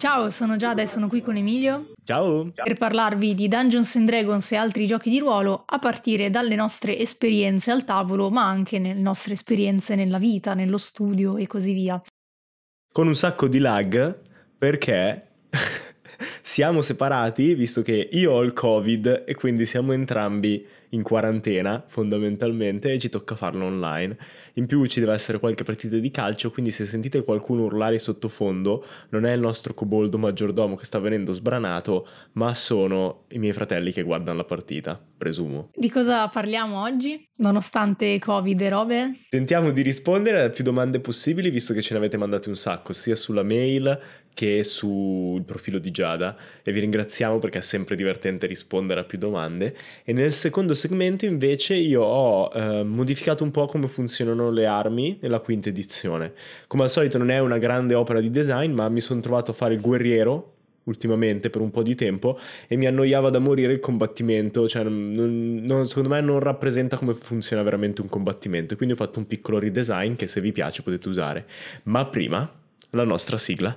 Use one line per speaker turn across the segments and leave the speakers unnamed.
Ciao, sono Giada e sono qui con Emilio.
Ciao.
Per parlarvi di Dungeons and Dragons e altri giochi di ruolo a partire dalle nostre esperienze al tavolo, ma anche nelle nostre esperienze nella vita, nello studio e così via.
Con un sacco di lag perché siamo separati, visto che io ho il Covid e quindi siamo entrambi in quarantena fondamentalmente e ci tocca farlo online. In più ci deve essere qualche partita di calcio, quindi se sentite qualcuno urlare sottofondo non è il nostro coboldo maggiordomo che sta venendo sbranato, ma sono i miei fratelli che guardano la partita, presumo.
Di cosa parliamo oggi, nonostante Covid e robe?
Tentiamo di rispondere a più domande possibili, visto che ce ne avete mandate un sacco, sia sulla mail che sul profilo di Giada e vi ringraziamo perché è sempre divertente rispondere a più domande e nel secondo segmento invece io ho eh, modificato un po' come funzionano le armi nella quinta edizione. Come al solito non è una grande opera di design ma mi sono trovato a fare il guerriero ultimamente per un po' di tempo e mi annoiava da morire il combattimento, cioè non, non, secondo me non rappresenta come funziona veramente un combattimento, quindi ho fatto un piccolo redesign che se vi piace potete usare. Ma prima la nostra sigla.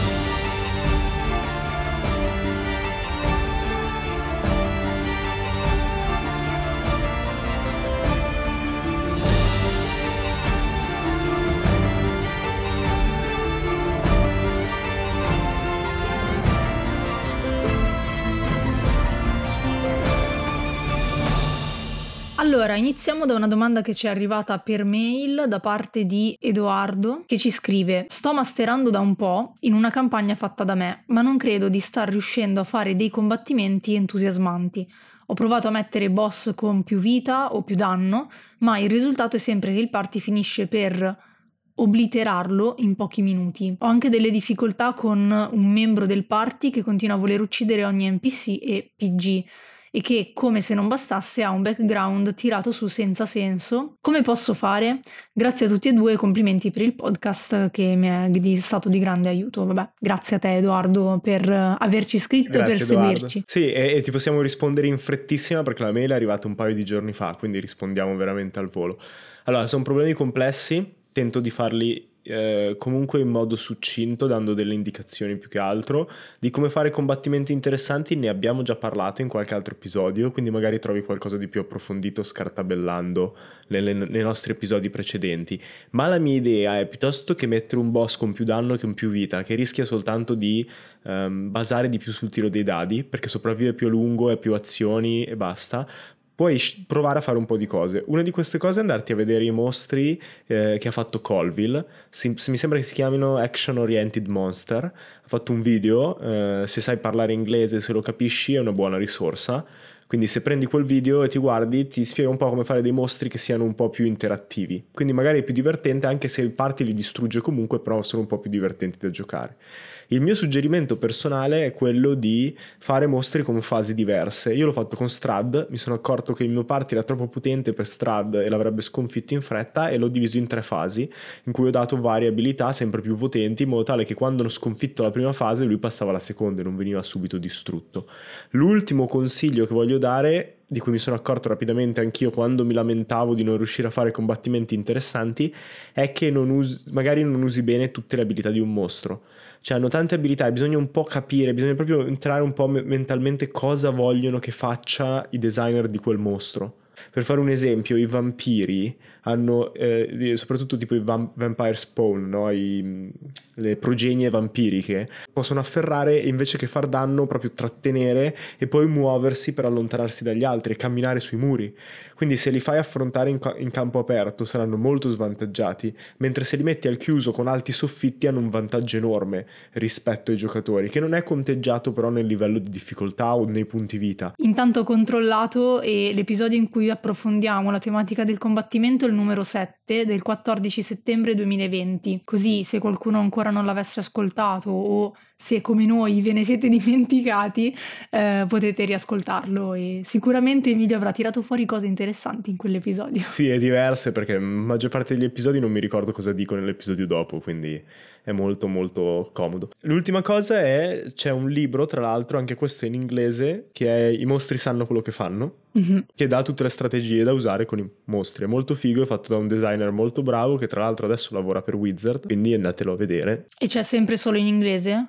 Iniziamo da una domanda che ci è arrivata per mail da parte di Edoardo che ci scrive: Sto masterando da un po' in una campagna fatta da me, ma non credo di star riuscendo a fare dei combattimenti entusiasmanti. Ho provato a mettere boss con più vita o più danno, ma il risultato è sempre che il party finisce per obliterarlo in pochi minuti. Ho anche delle difficoltà con un membro del party che continua a voler uccidere ogni NPC e PG e che, come se non bastasse, ha un background tirato su senza senso. Come posso fare? Grazie a tutti e due, complimenti per il podcast che mi è di, stato di grande aiuto. Vabbè, grazie a te Edoardo per averci scritto grazie, e per Edoardo. seguirci.
Sì, e, e ti possiamo rispondere in frettissima perché la mail è arrivata un paio di giorni fa, quindi rispondiamo veramente al volo. Allora, sono problemi complessi, tento di farli eh, comunque in modo succinto, dando delle indicazioni più che altro. Di come fare combattimenti interessanti ne abbiamo già parlato in qualche altro episodio, quindi magari trovi qualcosa di più approfondito scartabellando nelle, nei nostri episodi precedenti. Ma la mia idea è piuttosto che mettere un boss con più danno che con più vita, che rischia soltanto di um, basare di più sul tiro dei dadi, perché sopravvive più a lungo e più azioni e basta, puoi provare a fare un po' di cose. Una di queste cose è andarti a vedere i mostri eh, che ha fatto Colville, si, mi sembra che si chiamino Action Oriented Monster, ha fatto un video, eh, se sai parlare inglese, se lo capisci è una buona risorsa. Quindi se prendi quel video e ti guardi, ti spiega un po' come fare dei mostri che siano un po' più interattivi. Quindi magari è più divertente anche se il party li distrugge comunque, però sono un po' più divertenti da giocare. Il mio suggerimento personale è quello di fare mostri con fasi diverse. Io l'ho fatto con Strad, mi sono accorto che il mio party era troppo potente per Strad e l'avrebbe sconfitto in fretta e l'ho diviso in tre fasi, in cui ho dato varie abilità sempre più potenti, in modo tale che quando hanno sconfitto la prima fase lui passava alla seconda e non veniva subito distrutto. L'ultimo consiglio che voglio dare di cui mi sono accorto rapidamente anch'io quando mi lamentavo di non riuscire a fare combattimenti interessanti, è che non usi, magari non usi bene tutte le abilità di un mostro. Cioè hanno tante abilità e bisogna un po' capire, bisogna proprio entrare un po' mentalmente cosa vogliono che faccia i designer di quel mostro. Per fare un esempio, i vampiri hanno, eh, soprattutto tipo i vam- vampire spawn, no? I, le progenie vampiriche, possono afferrare e invece che far danno proprio trattenere e poi muoversi per allontanarsi dagli altri e camminare sui muri. Quindi se li fai affrontare in, in campo aperto saranno molto svantaggiati, mentre se li metti al chiuso con alti soffitti hanno un vantaggio enorme rispetto ai giocatori, che non è conteggiato però nel livello di difficoltà o nei punti vita.
Intanto controllato e l'episodio in cui approfondiamo la tematica del combattimento il numero 7 del 14 settembre 2020. Così se qualcuno ancora non l'avesse ascoltato o se come noi ve ne siete dimenticati, eh, potete riascoltarlo e sicuramente Emilio avrà tirato fuori cose interessanti in quell'episodio.
Sì, è diverse perché la maggior parte degli episodi non mi ricordo cosa dico nell'episodio dopo, quindi è molto molto comodo. L'ultima cosa è, c'è un libro, tra l'altro, anche questo in inglese, che è I mostri sanno quello che fanno, mm-hmm. che dà tutte le strategie da usare con i mostri. È molto figo, è fatto da un designer molto bravo, che tra l'altro adesso lavora per Wizard, quindi andatelo a vedere.
E c'è sempre solo in inglese?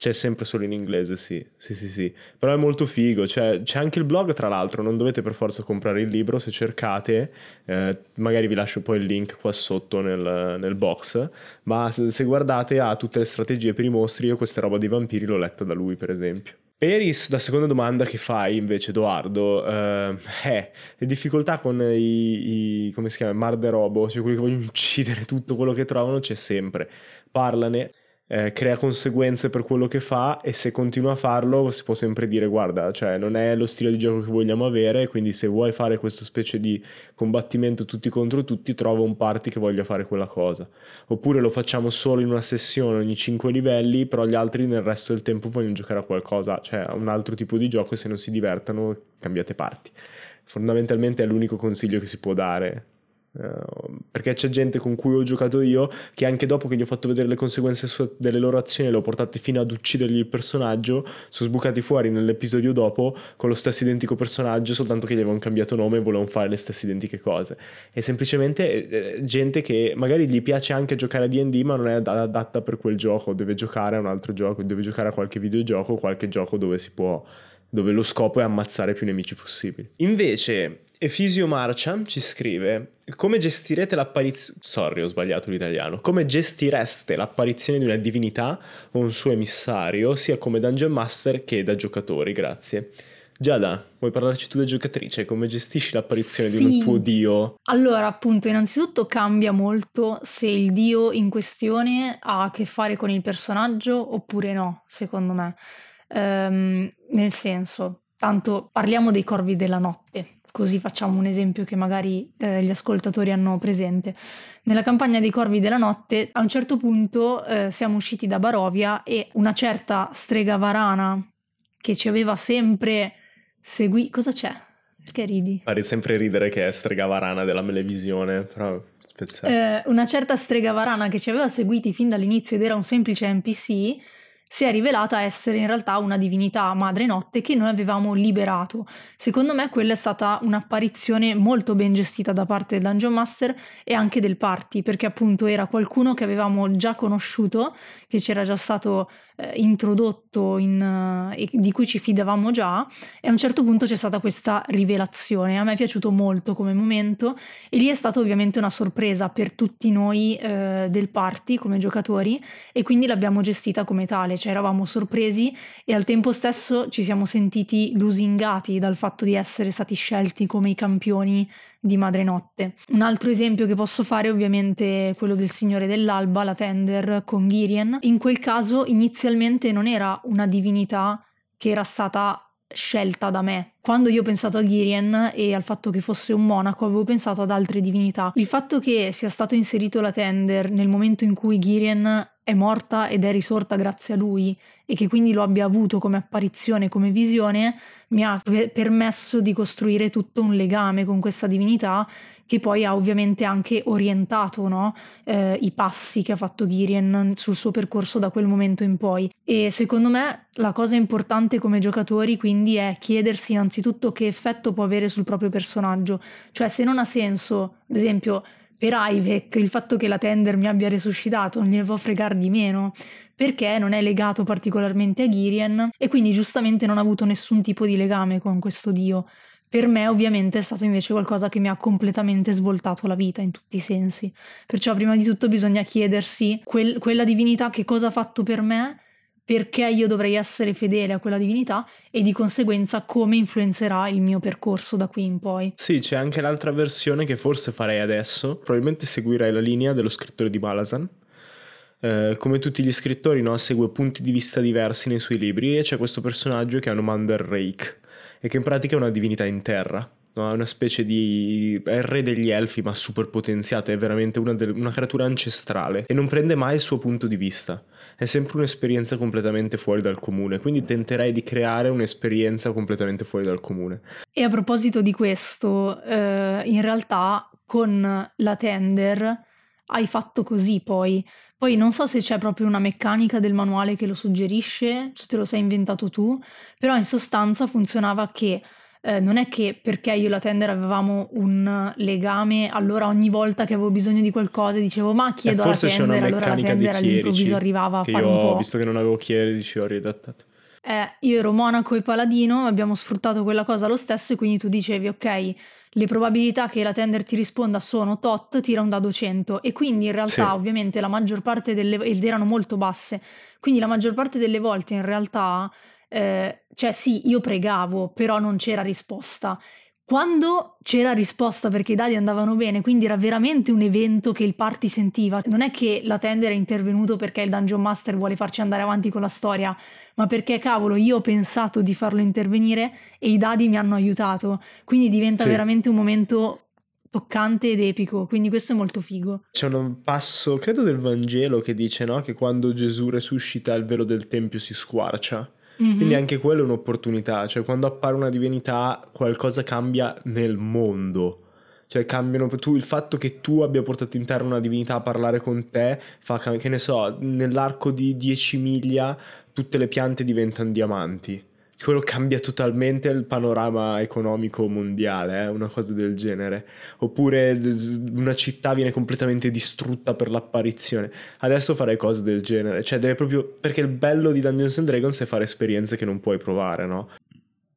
C'è sempre solo in inglese, sì, sì, sì, sì. Però è molto figo, cioè, c'è anche il blog tra l'altro, non dovete per forza comprare il libro, se cercate, eh, magari vi lascio poi il link qua sotto nel, nel box, ma se, se, guardate ha tutte le strategie per i mostri, io questa roba dei vampiri l'ho letta da lui per esempio. Peris, la seconda domanda che fai invece Edoardo, eh, è le difficoltà con i, i come si chiama, Marderobo, cioè quelli che vogliono uccidere tutto quello che trovano, c'è sempre. Parlane, eh, crea conseguenze per quello che fa e se continua a farlo si può sempre dire guarda, cioè non è lo stile di gioco che vogliamo avere, quindi se vuoi fare questa specie di combattimento tutti contro tutti, trova un party che voglia fare quella cosa. Oppure lo facciamo solo in una sessione ogni 5 livelli, però gli altri nel resto del tempo vogliono giocare a qualcosa, cioè a un altro tipo di gioco e se non si divertano cambiate parti. Fondamentalmente è l'unico consiglio che si può dare Uh, perché c'è gente con cui ho giocato io che anche dopo che gli ho fatto vedere le conseguenze su- delle loro azioni le ho portate fino ad uccidergli il personaggio sono sbucati fuori nell'episodio dopo con lo stesso identico personaggio soltanto che gli avevano cambiato nome e volevano fare le stesse identiche cose. È semplicemente eh, gente che magari gli piace anche giocare a D&D ma non è adatta per quel gioco. Deve giocare a un altro gioco deve giocare a qualche videogioco qualche gioco dove si può dove lo scopo è ammazzare più nemici possibili invece Efisio Marcia ci scrive come gestirete l'apparizione sorry ho sbagliato l'italiano come gestireste l'apparizione di una divinità o un suo emissario sia come Dungeon Master che da giocatori grazie Giada, vuoi parlarci tu da giocatrice? Come gestisci l'apparizione sì. di un tuo dio?
Allora, appunto, innanzitutto cambia molto se il dio in questione ha a che fare con il personaggio oppure no, secondo me. Ehm, nel senso, tanto parliamo dei corvi della notte, così facciamo un esempio che magari eh, gli ascoltatori hanno presente. Nella campagna dei Corvi della Notte, a un certo punto eh, siamo usciti da Barovia e una certa strega varana che ci aveva sempre seguito... Cosa c'è? Perché ridi?
Pare sempre ridere che è strega varana della televisione, però...
Eh, una certa strega varana che ci aveva seguiti fin dall'inizio ed era un semplice NPC si è rivelata essere in realtà una divinità madre notte che noi avevamo liberato. Secondo me quella è stata un'apparizione molto ben gestita da parte del Dungeon Master e anche del party, perché appunto era qualcuno che avevamo già conosciuto, che c'era già stato eh, introdotto in, eh, di cui ci fidavamo già e a un certo punto c'è stata questa rivelazione. A me è piaciuto molto come momento e lì è stata ovviamente una sorpresa per tutti noi eh, del party come giocatori e quindi l'abbiamo gestita come tale, cioè eravamo sorpresi e al tempo stesso ci siamo sentiti lusingati dal fatto di essere stati scelti come i campioni di Madre Notte. Un altro esempio che posso fare è ovviamente quello del Signore dell'Alba, la Tender con Girien. In quel caso inizialmente non era una divinità che era stata scelta da me. Quando io ho pensato a Girien e al fatto che fosse un monaco, avevo pensato ad altre divinità. Il fatto che sia stato inserito la Tender nel momento in cui Girien è morta ed è risorta grazie a lui e che quindi lo abbia avuto come apparizione, come visione, mi ha permesso di costruire tutto un legame con questa divinità che poi ha ovviamente anche orientato no? eh, i passi che ha fatto Girien sul suo percorso da quel momento in poi. E secondo me la cosa importante come giocatori quindi è chiedersi innanzitutto che effetto può avere sul proprio personaggio, cioè se non ha senso, ad esempio, per Ivek il fatto che la Tender mi abbia resuscitato non gliene può fregare di meno, perché non è legato particolarmente a Girien e quindi giustamente non ha avuto nessun tipo di legame con questo dio. Per me ovviamente è stato invece qualcosa che mi ha completamente svoltato la vita in tutti i sensi. Perciò prima di tutto bisogna chiedersi quel, quella divinità che cosa ha fatto per me perché io dovrei essere fedele a quella divinità e di conseguenza come influenzerà il mio percorso da qui in poi.
Sì, c'è anche l'altra versione che forse farei adesso, probabilmente seguirai la linea dello scrittore di Balazan. Eh, come tutti gli scrittori, no, segue punti di vista diversi nei suoi libri e c'è questo personaggio che è Anomander Rake e che in pratica è una divinità in terra No, è una specie di... è il re degli elfi ma super potenziato, è veramente una, de... una, creatura ancestrale e non prende mai il suo punto di vista. È sempre un'esperienza completamente fuori dal comune, quindi tenterei di creare un'esperienza completamente fuori dal comune.
E a proposito di questo, eh, in realtà con la Tender hai fatto così poi. Poi non so se c'è proprio una meccanica del manuale che lo suggerisce, se te lo sei inventato tu, però in sostanza funzionava che eh, non è che perché io e la tender avevamo un legame, allora ogni volta che avevo bisogno di qualcosa dicevo ma chiedo
eh, alla
tender, allora la tender all'improvviso arrivava a fare
io,
un po'.
Visto che non avevo chierici ho riadattato.
Eh, io ero monaco e paladino, abbiamo sfruttato quella cosa lo stesso e quindi tu dicevi ok, le probabilità che la tender ti risponda sono tot, tira un dado 100 e quindi in realtà sì. ovviamente la maggior parte delle ed erano molto basse, quindi la maggior parte delle volte in realtà eh, cioè sì, io pregavo, però non c'era risposta. Quando c'era risposta perché i dadi andavano bene, quindi era veramente un evento che il party sentiva, non è che la tender è intervenuto perché il Dungeon Master vuole farci andare avanti con la storia, ma perché cavolo io ho pensato di farlo intervenire e i dadi mi hanno aiutato, quindi diventa sì. veramente un momento toccante ed epico, quindi questo è molto figo.
C'è un passo, credo del Vangelo, che dice no? che quando Gesù resuscita il velo del Tempio si squarcia. Mm-hmm. Quindi anche quello è un'opportunità, cioè quando appare una divinità qualcosa cambia nel mondo. Cioè cambiano tu, il fatto che tu abbia portato in terra una divinità a parlare con te fa che ne so, nell'arco di 10 miglia tutte le piante diventano diamanti. Quello cambia totalmente il panorama economico mondiale, eh? una cosa del genere. Oppure una città viene completamente distrutta per l'apparizione. Adesso farei cose del genere. Cioè, deve proprio. Perché il bello di Dungeons and Dragons è fare esperienze che non puoi provare, no?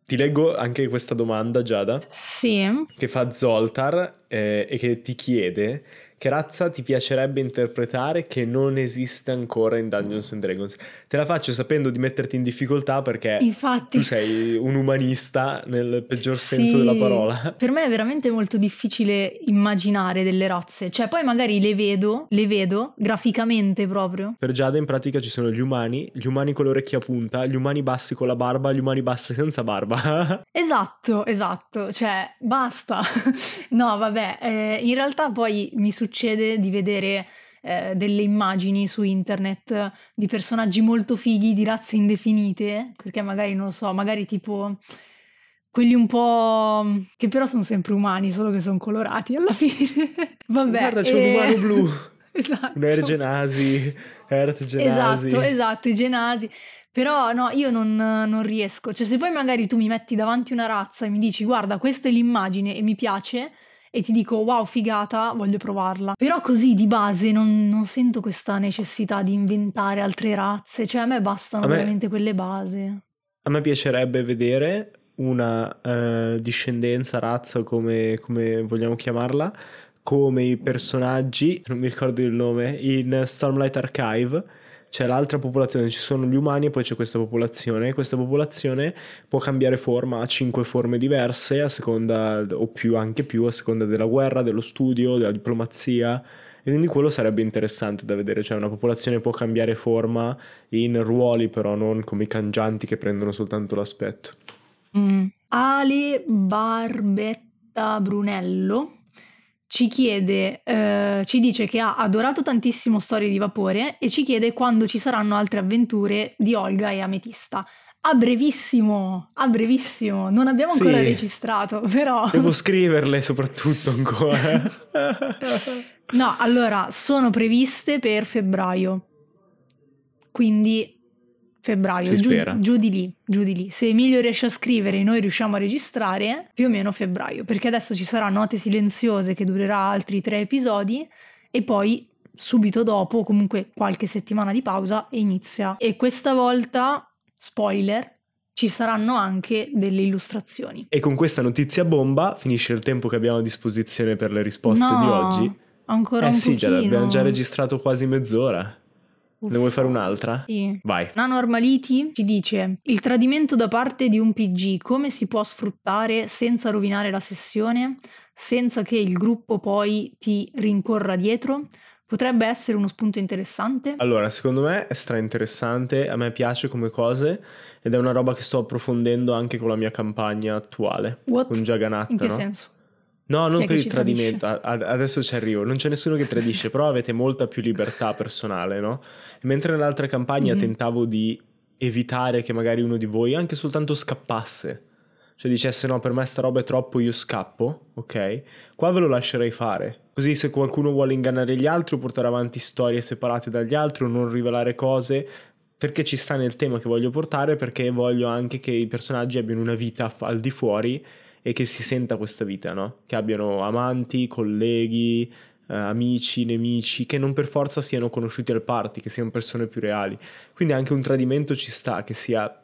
Ti leggo anche questa domanda, Giada.
Sì.
Che fa Zoltar eh, e che ti chiede che razza ti piacerebbe interpretare che non esiste ancora in Dungeons and Dragons? Te la faccio sapendo di metterti in difficoltà perché
Infatti,
tu sei un umanista nel peggior senso della parola.
Per me è veramente molto difficile immaginare delle razze, cioè poi magari le vedo, le vedo graficamente proprio.
Per Giada in pratica ci sono gli umani, gli umani con le orecchie a punta, gli umani bassi con la barba, gli umani bassi senza barba.
esatto, esatto, cioè basta. no, vabbè, eh, in realtà poi mi succede succede di vedere eh, delle immagini su internet di personaggi molto fighi di razze indefinite, perché magari non lo so, magari tipo quelli un po' che però sono sempre umani, solo che sono colorati alla fine. Vabbè.
Guarda, c'è e... un umano blu. esatto. Un Air Genasi, Earth Genasi.
Esatto, esatto, i Genasi. Però no, io non, non, riesco. Cioè, se poi magari tu mi metti davanti una razza e mi dici, guarda, questa è l'immagine e mi piace, e ti dico wow figata, voglio provarla. Però così di base non, non sento questa necessità di inventare altre razze, cioè a me bastano a me, veramente quelle base.
A me piacerebbe vedere una uh, discendenza, razza, come, come vogliamo chiamarla, come i personaggi, non mi ricordo il nome, in Stormlight Archive c'è l'altra popolazione, ci sono gli umani e poi c'è questa popolazione. Questa popolazione può cambiare forma, ha cinque forme diverse a seconda, o più, anche più, a seconda della guerra, dello studio, della diplomazia. E quindi quello sarebbe interessante da vedere, cioè una popolazione può cambiare forma in ruoli, però non come i cangianti che prendono soltanto l'aspetto.
Mm. Ale Barbetta Brunello ci chiede, eh, ci dice che ha adorato tantissimo Storie di Vapore e ci chiede quando ci saranno altre avventure di Olga e Ametista. A brevissimo, a brevissimo, non abbiamo ancora sì, registrato, però...
Devo scriverle soprattutto ancora.
no, allora, sono previste per febbraio, quindi febbraio, giù, giù, di lì, giù di lì. Se Emilio riesce a scrivere e noi riusciamo a registrare, più o meno febbraio, perché adesso ci sarà Note Silenziose che durerà altri tre episodi e poi subito dopo, comunque qualche settimana di pausa, inizia. E questa volta, spoiler, ci saranno anche delle illustrazioni.
E con questa notizia bomba finisce il tempo che abbiamo a disposizione per le risposte
no,
di oggi.
Ancora
eh
un
sì,
pochino.
già, abbiamo già registrato quasi mezz'ora. Ne vuoi fare un'altra?
Sì.
Vai.
Nanormaliti ci dice: Il tradimento da parte di un PG come si può sfruttare senza rovinare la sessione? Senza che il gruppo poi ti rincorra dietro? Potrebbe essere uno spunto interessante?
Allora, secondo me è stra interessante, a me piace come cose ed è una roba che sto approfondendo anche con la mia campagna attuale.
What?
Con Jagannath.
In che
no?
senso?
No, non per il tradimento, a- adesso ci arrivo, non c'è nessuno che tradisce, però avete molta più libertà personale, no? Mentre nell'altra campagna mm-hmm. tentavo di evitare che magari uno di voi anche soltanto scappasse, cioè dicesse no, per me sta roba è troppo, io scappo, ok? Qua ve lo lascerei fare. Così se qualcuno vuole ingannare gli altri o portare avanti storie separate dagli altri o non rivelare cose, perché ci sta nel tema che voglio portare, perché voglio anche che i personaggi abbiano una vita al di fuori e che si senta questa vita, no? Che abbiano amanti, colleghi, eh, amici, nemici, che non per forza siano conosciuti al party, che siano persone più reali. Quindi anche un tradimento ci sta, che sia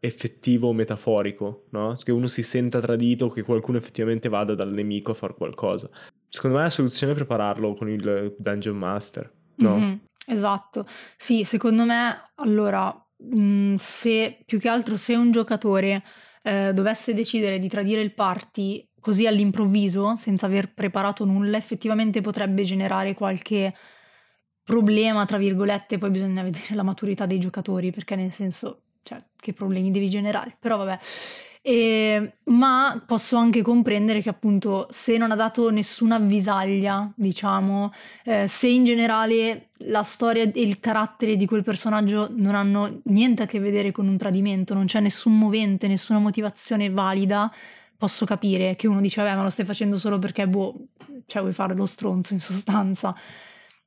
effettivo o metaforico, no? Che uno si senta tradito, che qualcuno effettivamente vada dal nemico a fare qualcosa. Secondo me la soluzione è prepararlo con il Dungeon Master, no? Mm-hmm,
esatto. Sì, secondo me, allora, mh, mm, se più che altro se un giocatore eh, dovesse decidere di tradire il party così all'improvviso, senza aver preparato nulla, effettivamente potrebbe generare qualche problema, tra virgolette, poi bisogna vedere la maturità dei giocatori, perché nel senso cioè che problemi devi generare, però vabbè. E, ma posso anche comprendere che appunto se non ha dato nessuna avvisaglia, diciamo, eh, se in generale la storia e il carattere di quel personaggio non hanno niente a che vedere con un tradimento, non c'è nessun movente, nessuna motivazione valida, posso capire che uno dice vabbè ma lo stai facendo solo perché boh, cioè vuoi fare lo stronzo in sostanza.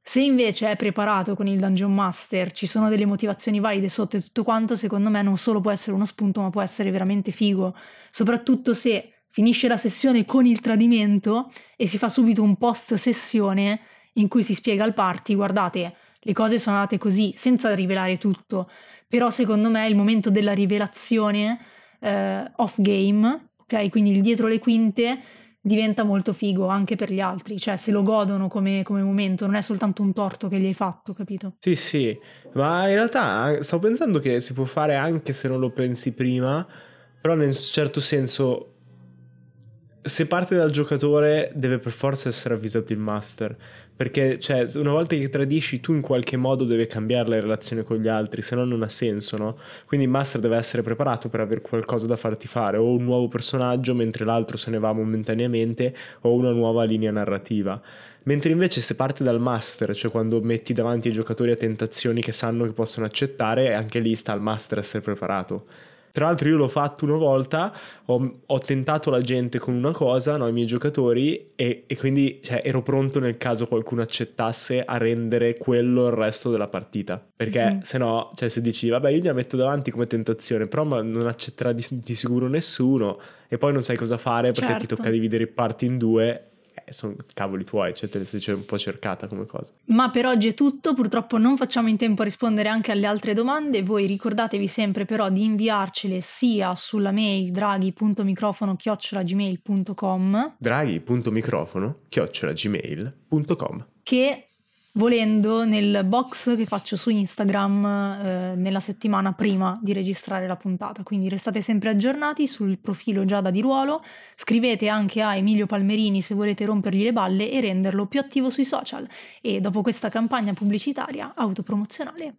Se invece è preparato con il Dungeon Master, ci sono delle motivazioni valide sotto e tutto quanto, secondo me non solo può essere uno spunto, ma può essere veramente figo. Soprattutto se finisce la sessione con il tradimento e si fa subito un post sessione in cui si spiega al party, guardate, le cose sono andate così, senza rivelare tutto. Però secondo me il momento della rivelazione eh, off game, ok? Quindi il dietro le quinte diventa molto figo anche per gli altri, cioè se lo godono come, come, momento, non è soltanto un torto che gli hai fatto, capito?
Sì, sì, ma in realtà stavo pensando che si può fare anche se non lo pensi prima, però nel certo senso se parte dal giocatore deve per forza essere avvisato il master perché cioè, una volta che tradisci tu in qualche modo deve cambiare la relazione con gli altri se no non ha senso no? quindi il master deve essere preparato per avere qualcosa da farti fare o un nuovo personaggio mentre l'altro se ne va momentaneamente o una nuova linea narrativa mentre invece se parte dal master cioè quando metti davanti ai giocatori a tentazioni che sanno che possono accettare anche lì sta il master essere preparato tra l'altro io l'ho fatto una volta, ho, ho tentato la gente con una cosa, no, i miei giocatori, e, e quindi cioè, ero pronto nel caso qualcuno accettasse a rendere quello il resto della partita. Perché mm-hmm. se no, cioè, se dici, vabbè, io gliela metto davanti come tentazione, però ma non accetterà di, di, sicuro nessuno, e poi non sai cosa fare perché certo. ti tocca dividere i parti in due sono cavoli tuoi, cioè te le sei un po' cercata come cosa.
Ma per oggi è tutto, purtroppo non facciamo in tempo a rispondere anche alle altre domande, voi ricordatevi sempre però di inviarcele sia sulla mail draghi.microfono-gmail.com
draghi.microfono-gmail.com
che volendo nel box che faccio su Instagram eh, nella settimana prima di registrare la puntata. Quindi restate sempre aggiornati sul profilo Giada di Ruolo, scrivete anche a Emilio Palmerini se volete rompergli le balle e renderlo più attivo sui social. E dopo questa campagna pubblicitaria autopromozionale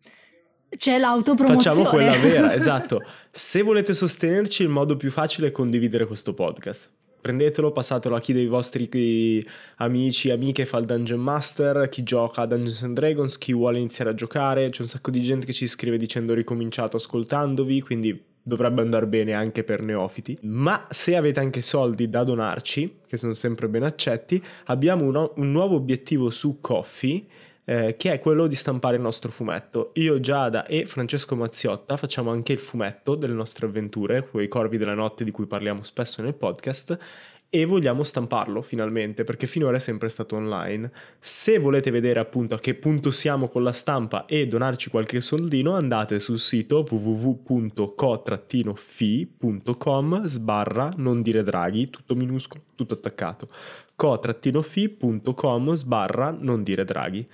c'è l'autopromozione.
Facciamo quella vera, esatto. Se volete sostenerci, il modo più facile è condividere questo podcast prendetelo, passatelo a chi dei vostri amici, amiche fa il Dungeon Master, chi gioca a Dungeons and Dragons, chi vuole iniziare a giocare, c'è un sacco di gente che ci scrive dicendo ricominciato ascoltandovi, quindi dovrebbe andare bene anche per neofiti. Ma se avete anche soldi da donarci, che sono sempre ben accetti, abbiamo un, un nuovo obiettivo su Coffee eh, che è quello di stampare il nostro fumetto. Io, Giada e Francesco Mazziotta facciamo anche il fumetto delle nostre avventure, quei corvi della notte di cui parliamo spesso nel podcast, e vogliamo stamparlo finalmente perché finora è sempre stato online. Se volete vedere appunto a che punto siamo con la stampa e donarci qualche soldino andate sul sito www.co-fi.com sbarra non dire draghi, tutto minuscolo, tutto attaccato co-fi.com sbarra non dire draghi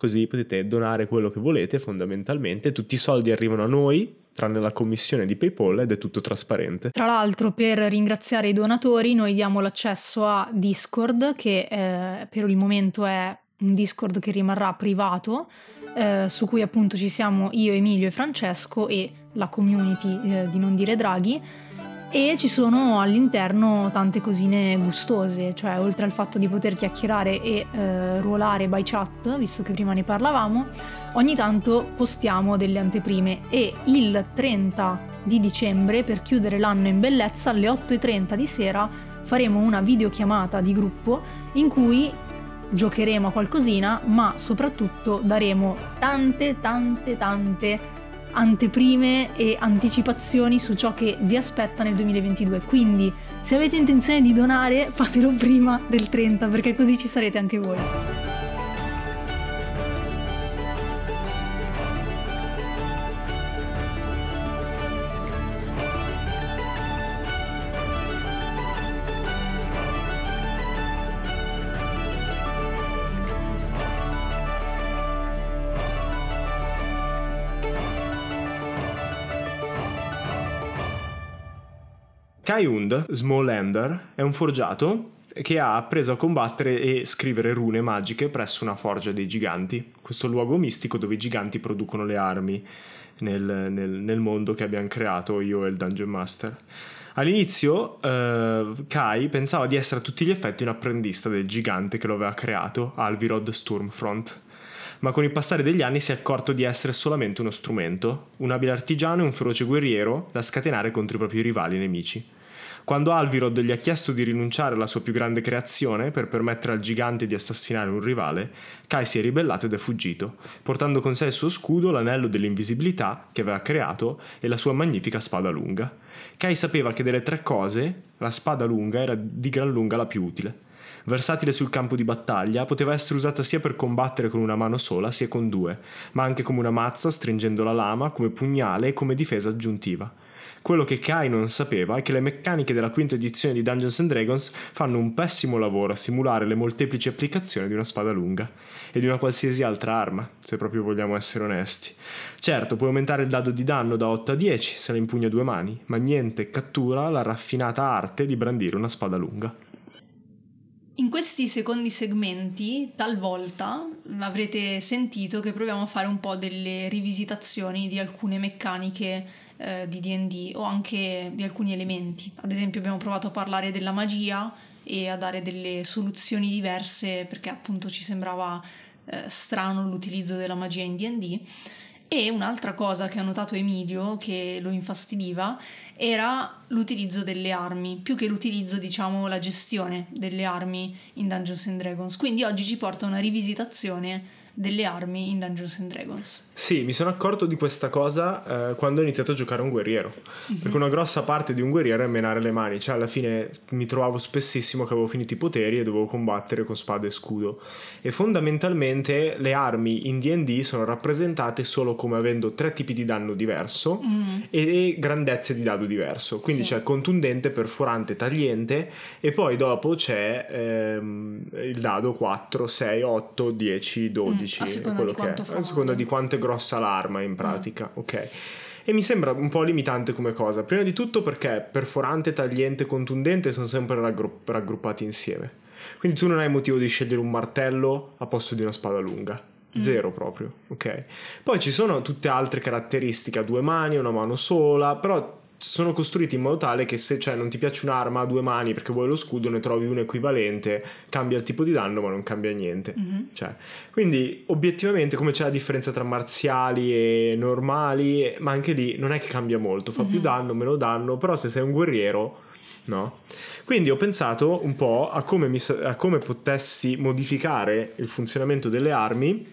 così potete donare quello che volete fondamentalmente, tutti i soldi arrivano a noi, tranne la commissione di PayPal ed è tutto trasparente.
Tra l'altro per ringraziare i donatori noi diamo l'accesso a Discord che eh, per il momento è un Discord che rimarrà privato, eh, su cui appunto ci siamo io, Emilio e Francesco e la community eh, di Non Dire Draghi e ci sono all'interno tante cosine gustose, cioè oltre al fatto di poter chiacchierare e eh, ruolare by chat, visto che prima ne parlavamo, ogni tanto postiamo delle anteprime. E il 30 di dicembre, per chiudere l'anno in bellezza, alle 8.30 di sera faremo una videochiamata di gruppo in cui giocheremo a qualcosina, ma soprattutto daremo tante, tante, tante anteprime e anticipazioni su ciò che vi aspetta nel 2022. Quindi, se avete intenzione di donare, fatelo prima del 30, perché così ci sarete anche voi.
Kai Hund, Smallender, è un forgiato che ha appreso a combattere e scrivere rune magiche presso una forgia dei giganti, questo luogo mistico dove i giganti producono le armi nel, nel, nel mondo che abbiamo creato io e il Dungeon Master. All'inizio eh, Kai pensava di essere a tutti gli effetti un apprendista del gigante che lo aveva creato, Alvirod Stormfront ma con il passare degli anni si è accorto di essere solamente uno strumento, un abile artigiano e un feroce guerriero da scatenare contro i propri rivali e nemici. Quando Alvirod gli ha chiesto di rinunciare alla sua più grande creazione per permettere al gigante di assassinare un rivale, Kai si è ribellato ed è fuggito, portando con sé il suo scudo, l'anello dell'invisibilità che aveva creato e la sua magnifica spada lunga. Kai sapeva che delle tre cose la spada lunga era di gran lunga la più utile. Versatile sul campo di battaglia, poteva essere usata sia per combattere con una mano sola sia con due, ma anche come una mazza stringendo la lama, come pugnale e come difesa aggiuntiva. Quello che Kai non sapeva è che le meccaniche della quinta edizione di Dungeons Dragons fanno un pessimo lavoro a simulare le molteplici applicazioni di una spada lunga e di una qualsiasi altra arma, se proprio vogliamo essere onesti. Certo, puoi aumentare il dado di danno da 8 a 10 se la impugna a due mani, ma niente cattura la raffinata arte di brandire una spada lunga.
In questi secondi segmenti, talvolta avrete sentito che proviamo a fare un po' delle rivisitazioni di alcune meccaniche eh, di DD o anche di alcuni elementi. Ad esempio, abbiamo provato a parlare della magia e a dare delle soluzioni diverse perché appunto ci sembrava eh, strano l'utilizzo della magia in DD. E un'altra cosa che ha notato Emilio che lo infastidiva era l'utilizzo delle armi, più che l'utilizzo, diciamo, la gestione delle armi in Dungeons and Dragons. Quindi oggi ci porta una rivisitazione delle armi in Dungeons and Dragons.
Sì, mi sono accorto di questa cosa eh, quando ho iniziato a giocare un guerriero. Mm-hmm. Perché una grossa parte di un guerriero è menare le mani. Cioè, alla fine mi trovavo spessissimo che avevo finito i poteri e dovevo combattere con spada e scudo. E fondamentalmente le armi in DD sono rappresentate solo come avendo tre tipi di danno diverso mm-hmm. e grandezze di dado diverso. Quindi sì. c'è contundente, perforante, tagliente e poi dopo c'è ehm, il dado 4, 6, 8, 10, 12. Mm 12,
a seconda di quanto fa.
A seconda di quanto è grossa l'arma in pratica, mm. ok. E mi sembra un po' limitante come cosa. Prima di tutto perché perforante, tagliente, contundente sono sempre raggrupp- raggruppati insieme. Quindi tu non hai motivo di scegliere un martello a posto di una spada lunga. Mm. Zero proprio, ok? Poi ci sono tutte altre caratteristiche due mani, una mano sola, però sono costruiti in modo tale che se cioè, non ti piace un'arma a due mani perché vuoi lo scudo, ne trovi un equivalente, cambia il tipo di danno, ma non cambia niente. Mm-hmm. Cioè, quindi, obiettivamente, come c'è la differenza tra marziali e normali, ma anche lì non è che cambia molto, fa mm-hmm. più danno, meno danno, però se sei un guerriero. No? Quindi ho pensato un po' a come, mi, a come potessi modificare il funzionamento delle armi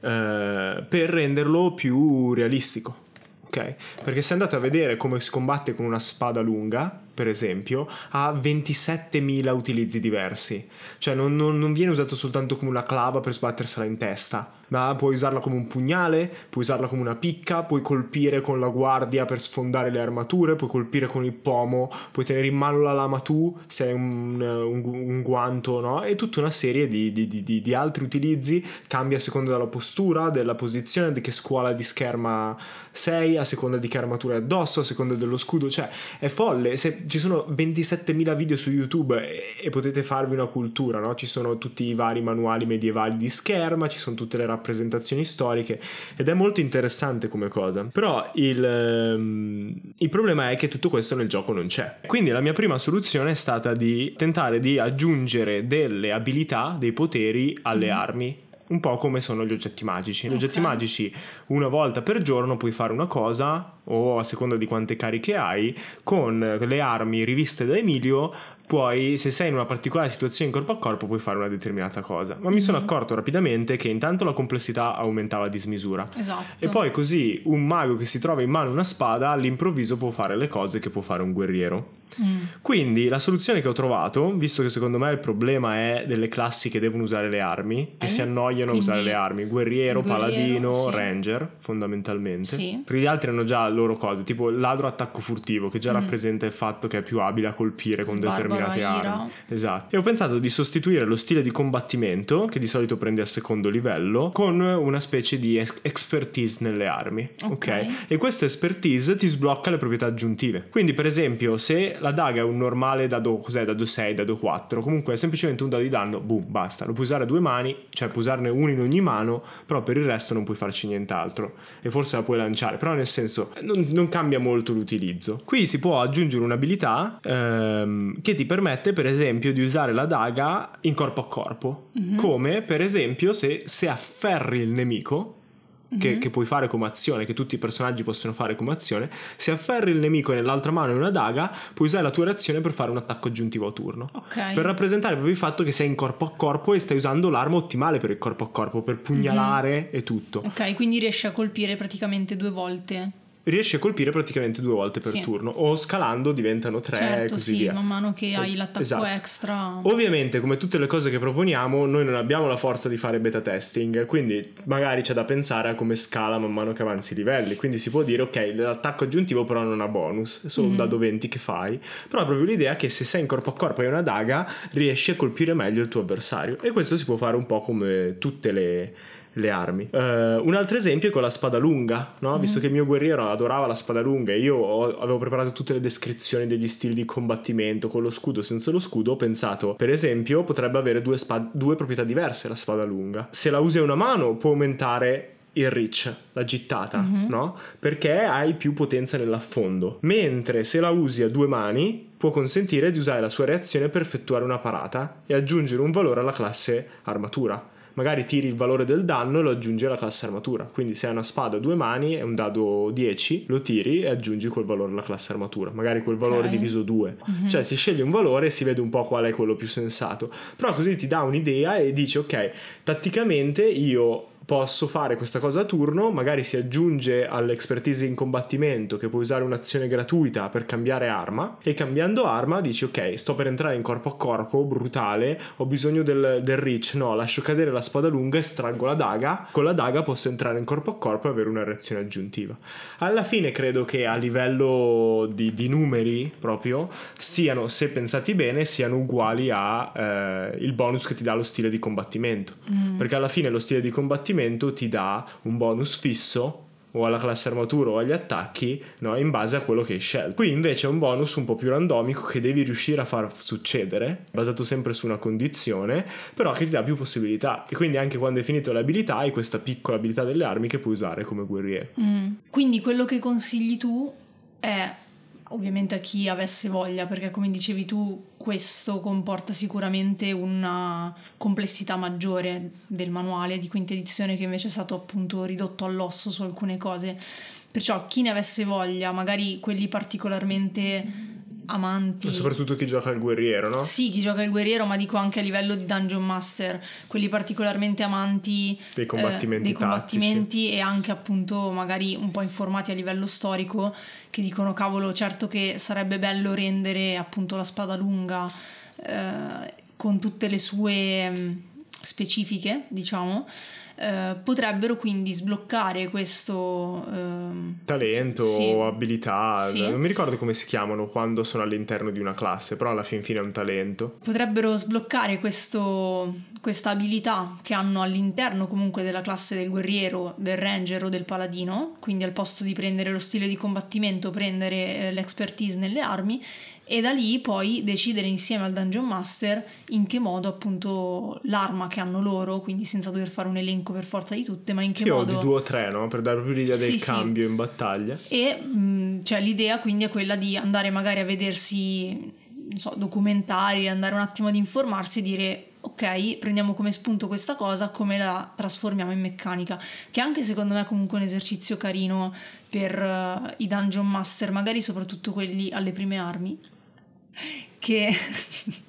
eh, per renderlo più realistico ok? Perché se andate a vedere come si combatte con una spada lunga, per esempio, ha 27.000 utilizzi diversi. Cioè non, non, non, viene usato soltanto come una clava per sbattersela in testa, ma puoi usarla come un pugnale, puoi usarla come una picca, puoi colpire con la guardia per sfondare le armature, puoi colpire con il pomo, puoi tenere in mano la lama tu se hai un, un, un guanto, no? E tutta una serie di, di, di, di, altri utilizzi, cambia a seconda della postura, della posizione, di che scuola di scherma sei, a seconda di che armatura è addosso, a seconda dello scudo, cioè è folle. Se ci sono 27.000 video su YouTube e, e potete farvi una cultura, no? Ci sono tutti i vari manuali medievali di scherma, ci sono tutte le rappresentazioni storiche ed è molto interessante come cosa. Però il, um, il problema è che tutto questo nel gioco non c'è. Quindi la mia prima soluzione è stata di tentare di aggiungere delle abilità, dei poteri alle mm. armi un po' come sono gli oggetti magici. Gli
Ok.
oggetti magici una volta per giorno puoi fare una cosa, o a seconda di quante cariche hai, con le armi riviste da Emilio, puoi, se sei in una particolare situazione corpo a corpo, puoi fare una determinata cosa. Ma mi sono
Mhm.
accorto rapidamente che intanto la complessità aumentava a dismisura.
Esatto.
E poi così un mago che si trova in mano una spada all'improvviso può fare le cose che può fare un guerriero.
Mm.
Quindi la soluzione che ho trovato, visto che secondo me il problema è delle classi che devono usare le armi, che
Eh?
si annoiano a usare le armi, guerriero,
guerriero,
paladino,
sì.
ranger, fondamentalmente.
Sì.
Perché gli altri hanno già loro cose, tipo ladro attacco furtivo, che già
Mm.
rappresenta il fatto che è più abile a colpire con
Barbaro
determinate
ira.
armi. Esatto. E ho pensato di sostituire lo stile di combattimento, che di solito prendi a secondo livello, con una specie di ex- expertise nelle armi.
Ok.
ok? E questa expertise ti sblocca le proprietà aggiuntive. Quindi, per esempio, se la daga è un normale dado, cos'è, dado 6, dado 4, comunque è semplicemente un dado di danno, boom, basta. Lo puoi usare a due mani, cioè puoi usarne uno in ogni mano, però per il resto non puoi farci nient'altro. E forse la puoi lanciare, però nel senso non, non cambia molto l'utilizzo. Qui si può aggiungere un'abilità ehm, che ti permette, per esempio, di usare la daga in corpo a corpo.
Mhm.
Come, per esempio, se, se afferri il nemico che,
Mhm.
che puoi fare come azione, che tutti i personaggi possono fare come azione, se afferri il nemico e nell'altra mano è una daga, puoi usare la tua reazione per fare un attacco aggiuntivo a turno.
Ok.
Per rappresentare proprio il fatto che sei in corpo a corpo e stai usando l'arma ottimale per il corpo a corpo, per pugnalare e tutto.
Ok, quindi riesci a colpire praticamente due volte.
Riesci a colpire praticamente due volte per
Sì.
turno, o scalando diventano tre
certo,
così
sì,
via.
man mano che hai l'attacco
Esatto.
extra.
Ovviamente, come tutte le cose che proponiamo, noi non abbiamo la forza di fare beta testing, quindi magari c'è da pensare a come scala man mano che avanzi i livelli. Quindi si può dire, ok, l'attacco aggiuntivo però non ha bonus, è solo un
Mhm.
dado 20 che fai. Però è proprio l'idea che se sei in corpo a corpo e hai una daga, riesci a colpire meglio il tuo avversario. E questo si può fare un po' come tutte le le armi. Eh, un altro esempio è con la spada lunga, no?
Mhm.
Visto che il mio guerriero adorava la spada lunga e io ho- avevo preparato tutte le descrizioni degli stili di combattimento con lo scudo, senza lo scudo, ho pensato, per esempio, potrebbe avere due, spa- due proprietà diverse la spada lunga. Se la usi a una mano può aumentare il reach, la gittata,
Mhm.
no? Perché hai più potenza nell'affondo. Mentre se la usi a due mani può consentire di usare la sua reazione per effettuare una parata e aggiungere un valore alla classe armatura magari tiri il valore del danno e lo aggiungi alla classe armatura. Quindi se hai una spada a due mani è un dado 10, lo tiri e aggiungi quel valore alla classe armatura. Magari quel valore
Ok.
diviso 2.
Mhm.
Cioè si sceglie un valore e si vede un po' qual è quello più sensato. Però così ti dà un'idea e dici ok, tatticamente io posso fare questa cosa a turno, magari si aggiunge all'expertise in combattimento che puoi usare un'azione gratuita per cambiare arma e cambiando arma dici ok, sto per entrare in corpo a corpo, brutale, ho bisogno del, del reach, no, lascio cadere la spada lunga, estraggo la daga, con la daga posso entrare in corpo a corpo e avere una reazione aggiuntiva. Alla fine credo che a livello di, di numeri proprio siano, se pensati bene, siano uguali a eh, il bonus che ti dà lo stile di combattimento.
Mm.
Perché alla fine lo stile di combattimento ti dà un bonus fisso o alla classe armatura o agli attacchi no, in base a quello che hai scelto. Qui invece è un bonus un po' più randomico che devi riuscire a far succedere, basato sempre su una condizione, però che ti dà più possibilità. E quindi anche quando hai finito le abilità hai questa piccola abilità delle armi che puoi usare come guerriero.
Mm. Quindi quello che consigli tu è ovviamente a chi avesse voglia, perché come dicevi tu, questo comporta sicuramente una complessità maggiore del manuale di quinta edizione che invece è stato appunto ridotto all'osso su alcune cose. Perciò chi ne avesse voglia, magari quelli particolarmente amanti
Soprattutto chi gioca al guerriero, no?
Sì, chi gioca il guerriero, ma dico anche a livello di Dungeon Master, quelli particolarmente amanti
Dei combattimenti
eh, dei combattimenti e anche appunto magari un po' informati a livello storico, che dicono cavolo, certo che sarebbe bello rendere appunto la spada lunga eh, con tutte le sue mh, specifiche, diciamo. Eh, potrebbero quindi sbloccare questo ehm,
Talento
sì.
o abilità,
Sì.
non mi ricordo come si chiamano quando sono all'interno di una classe, però alla fin fine è un talento.
potrebbero sbloccare questo, questa abilità che hanno all'interno comunque della classe del guerriero, del ranger o del paladino, quindi al posto di prendere lo stile di combattimento, prendere eh, l'expertise nelle armi e da lì poi decidere insieme al Dungeon Master in che modo appunto l'arma che hanno loro, quindi senza dover fare un elenco per forza di tutte, ma in che
Sì, o
modo...
di due o tre, no? Per dare proprio l'idea del
Sì, sì.
cambio in battaglia.
E mh, cioè, l'idea quindi è quella di andare magari a vedersi, non so, documentari, andare un attimo ad informarsi e dire ok, ok, prendiamo come spunto questa cosa, come la trasformiamo in meccanica, che anche secondo me è comunque un esercizio carino per uh, i dungeon master, magari soprattutto quelli alle prime armi, che...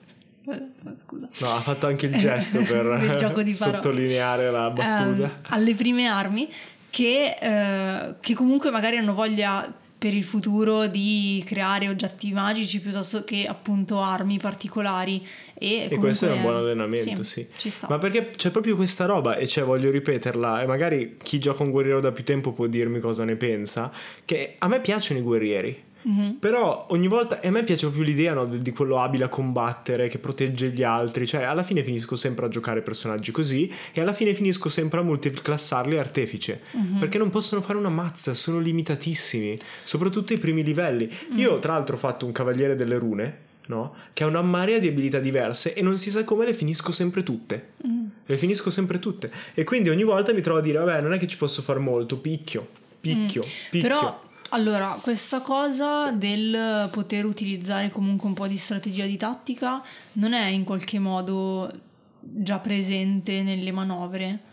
Scusa. No, ha fatto anche il gesto per sottolineare la battuta. Um,
alle prime armi che, uh, che comunque magari hanno voglia per il futuro di creare oggetti magici piuttosto che appunto armi particolari. E,
e questo è un buon allenamento, sì. sì. Ma perché c'è proprio questa roba, e cioè voglio ripeterla, e magari chi gioca un guerriero da più tempo può dirmi cosa ne pensa, che a me piacciono i guerrieri. Mm-hmm. Però ogni volta, e a me piace proprio l'idea no, di quello abile a combattere, che protegge gli altri, cioè alla fine finisco sempre a giocare personaggi così e alla fine finisco sempre a multiclassarli artefice, mm-hmm. perché non possono fare una mazza, sono limitatissimi, soprattutto i primi livelli. Mm-hmm. Io tra l'altro ho fatto un cavaliere delle rune, no? Che ha una marea di abilità diverse e non si sa come le finisco sempre tutte. Mm. Le finisco sempre tutte. E quindi ogni volta mi trovo a dire, vabbè, non è che ci posso fare molto, picchio, picchio, mm. picchio.
Però allora, questa cosa del poter utilizzare comunque un po' di strategia di tattica non è in qualche modo già presente nelle manovre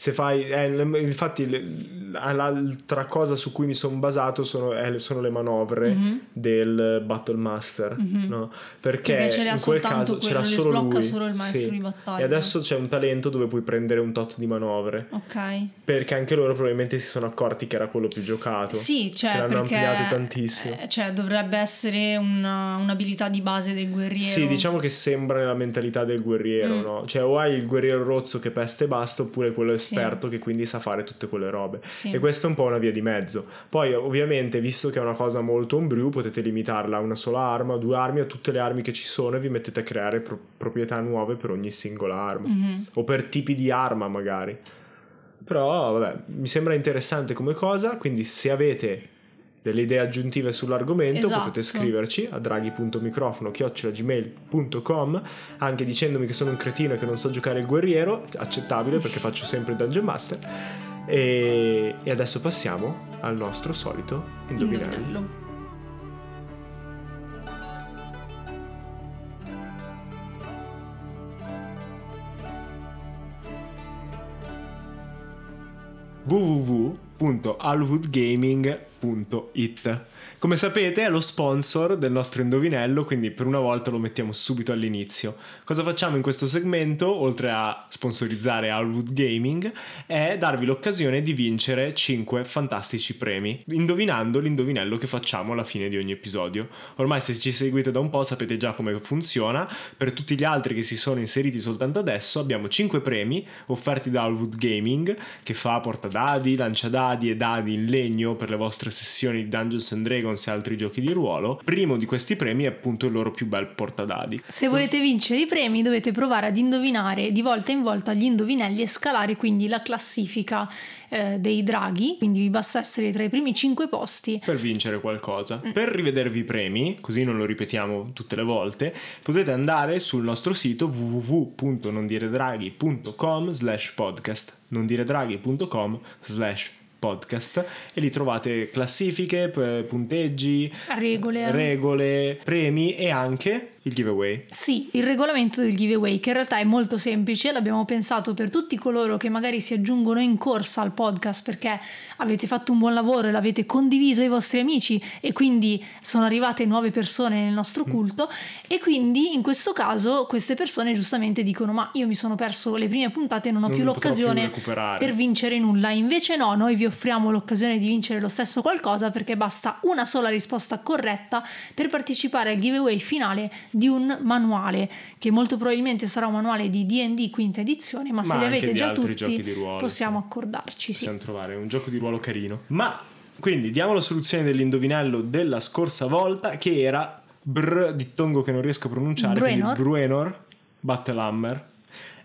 se fai eh, infatti l'altra cosa su cui mi sono basato sono, eh, sono, le manovre mm-hmm. del Battle Master mm-hmm. no? perché, perché in quel caso c'era solo lui
solo il maestro sì. di battaglia
e adesso c'è un talento dove puoi prendere un tot di manovre
ok
perché anche loro probabilmente si sono accorti che era quello più giocato
sì cioè
che l'hanno
perché,
ampliato tantissimo
eh, cioè dovrebbe essere una, un'abilità di base del guerriero
sì diciamo che sembra nella mentalità del guerriero mm. no? cioè o hai il guerriero rozzo che peste e basta oppure quello esperto sì. che quindi sa fare tutte quelle robe. Sì. E questa è un po' una via di mezzo. Poi, ovviamente, visto che è una cosa molto homebrew, potete limitarla a una sola arma, a due armi, a tutte le armi che ci sono e vi mettete a creare pro- proprietà nuove per ogni singola arma. Mm-hmm. O per tipi di arma, magari. Però, vabbè, mi sembra interessante come cosa, quindi se avete delle idee aggiuntive sull'argomento esatto. potete scriverci a draghi.microfono.gmail.com anche dicendomi che sono un cretino e che non so giocare il guerriero accettabile perché faccio sempre il Dungeon Master e, e adesso passiamo al nostro solito indovinello, indovinello. www.alwoodgaming.it come sapete è lo sponsor del nostro indovinello, quindi per una volta lo mettiamo subito all'inizio. Cosa facciamo in questo segmento, oltre a sponsorizzare Alwood Gaming, è darvi l'occasione di vincere 5 fantastici premi, indovinando l'indovinello che facciamo alla fine di ogni episodio. Ormai se ci seguite da un po' sapete già come funziona, per tutti gli altri che si sono inseriti soltanto adesso abbiamo 5 premi offerti da Alwood Gaming, che fa portadadi, lanciadadi e dadi in legno per le vostre sessioni di Dungeons and Dragons Dragons e altri giochi di ruolo. Primo di questi premi è appunto il loro più bel portadadi.
Se volete vincere i premi dovete provare ad indovinare di volta in volta gli indovinelli e scalare quindi la classifica eh, dei draghi, quindi vi basta essere tra i primi 5 posti
per vincere qualcosa. Mm. Per rivedervi i premi, così non lo ripetiamo tutte le volte, potete andare sul nostro sito www.nondiredraghi.com slash podcast nondiredraghi.com slash podcast e lì trovate classifiche, punteggi,
regole,
regole premi e anche il giveaway?
Sì, il regolamento del giveaway, che in realtà è molto semplice, l'abbiamo pensato per tutti coloro che magari si aggiungono in corsa al podcast perché avete fatto un buon lavoro e l'avete condiviso ai vostri amici e quindi sono arrivate nuove persone nel nostro mm. culto mm. e quindi in questo caso queste persone giustamente dicono ma io mi sono perso le prime puntate e non ho non più l'occasione più per vincere nulla, invece no, noi vi offriamo l'occasione di vincere lo stesso qualcosa perché basta una sola risposta corretta per partecipare al giveaway finale di un manuale che molto probabilmente sarà un manuale di D&D quinta edizione ma, ma se li avete già tutti ruolo, possiamo sì. accordarci
possiamo sì. trovare un gioco di ruolo carino ma quindi diamo la soluzione dell'indovinello della scorsa volta che era Br dittongo che non riesco a pronunciare Bruenor, Bruenor Battlehammer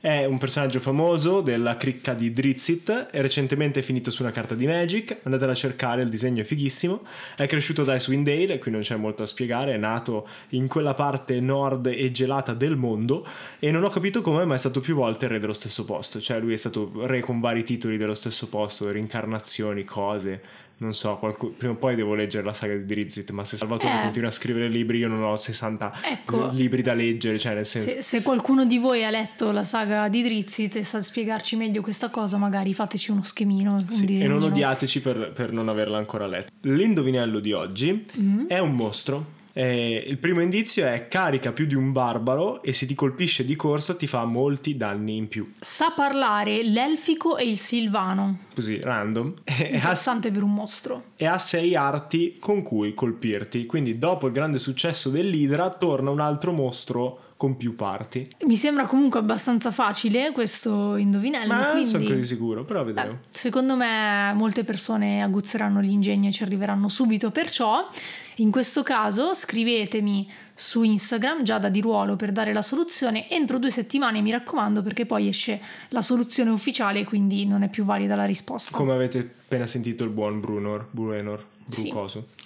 è un personaggio famoso della cricca di Drizzt, è recentemente finito su una carta di Magic, andatela a cercare, il disegno è fighissimo. È cresciuto da Icewind Dale, qui non c'è molto da spiegare, è nato in quella parte nord e gelata del mondo e non ho capito come, ma è stato più volte re dello stesso posto. Cioè lui è stato re con vari titoli dello stesso posto, reincarnazioni, cose non so, qualcuno, prima o poi devo leggere la saga di Drizzt, ma se Salvatore
Eh.
continua a scrivere libri, io non ho 60
Ecco.
libri da leggere, cioè nel senso...
Se, se qualcuno di voi ha letto la saga di Drizzt e sa spiegarci meglio questa cosa, magari fateci uno schemino, un
Sì, e
disegnino.
non odiateci per, per non averla ancora letta. L'indovinello di oggi
Mm.
è un mostro. Eh, il primo indizio è carica più di un barbaro e se ti colpisce di corsa ti fa molti danni in più.
Sa parlare l'elfico e il silvano.
Così, random. E ha,
Interessante per un mostro.
e ha sei arti con cui colpirti. Quindi dopo il grande successo dell'Idra torna un altro mostro con più parti.
Mi sembra comunque abbastanza facile questo indovinello.
Ma non
quindi...
sono così sicuro, però vedremo.
Eh, secondo me molte persone aguzzeranno l'ingegno e ci arriveranno subito, perciò in questo caso scrivetemi su Instagram Giada di Ruolo per dare la soluzione entro due settimane mi raccomando perché poi esce la soluzione ufficiale quindi non è più valida la risposta.
Come avete appena sentito il buon Brunor, Bruenor,
Sì.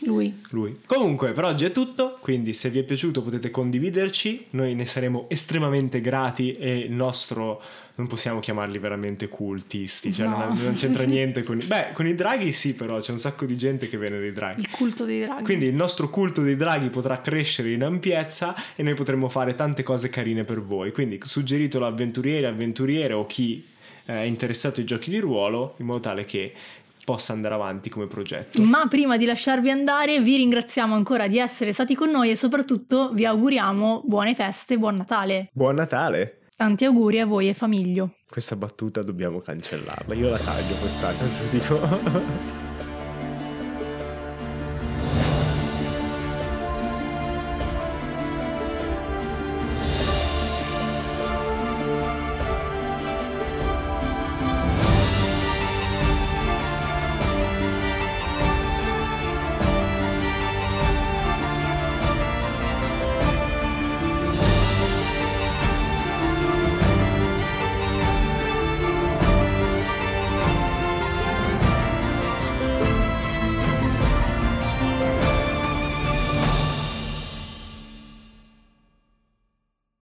Lui.
lui. Comunque, per oggi è tutto. Quindi, se vi è piaciuto, potete condividerci. Noi ne saremo estremamente grati. E il nostro. Non possiamo chiamarli veramente cultisti. Cioè,
No.
non, non c'entra niente con i. Beh, con i draghi sì, però c'è un sacco di gente che viene dei draghi.
Il culto dei draghi.
Quindi il nostro culto dei draghi potrà crescere in ampiezza e noi potremo fare tante cose carine per voi. Quindi suggeritelo avventurieri, avventuriere o chi eh, è interessato ai giochi di ruolo in modo tale che possa andare avanti come progetto.
Ma prima di lasciarvi andare vi ringraziamo ancora di essere stati con noi e soprattutto vi auguriamo buone feste, buon Natale.
Buon Natale!
Tanti auguri a voi e famiglio.
Questa battuta dobbiamo cancellarla. Io la taglio quest'anno, te lo dico.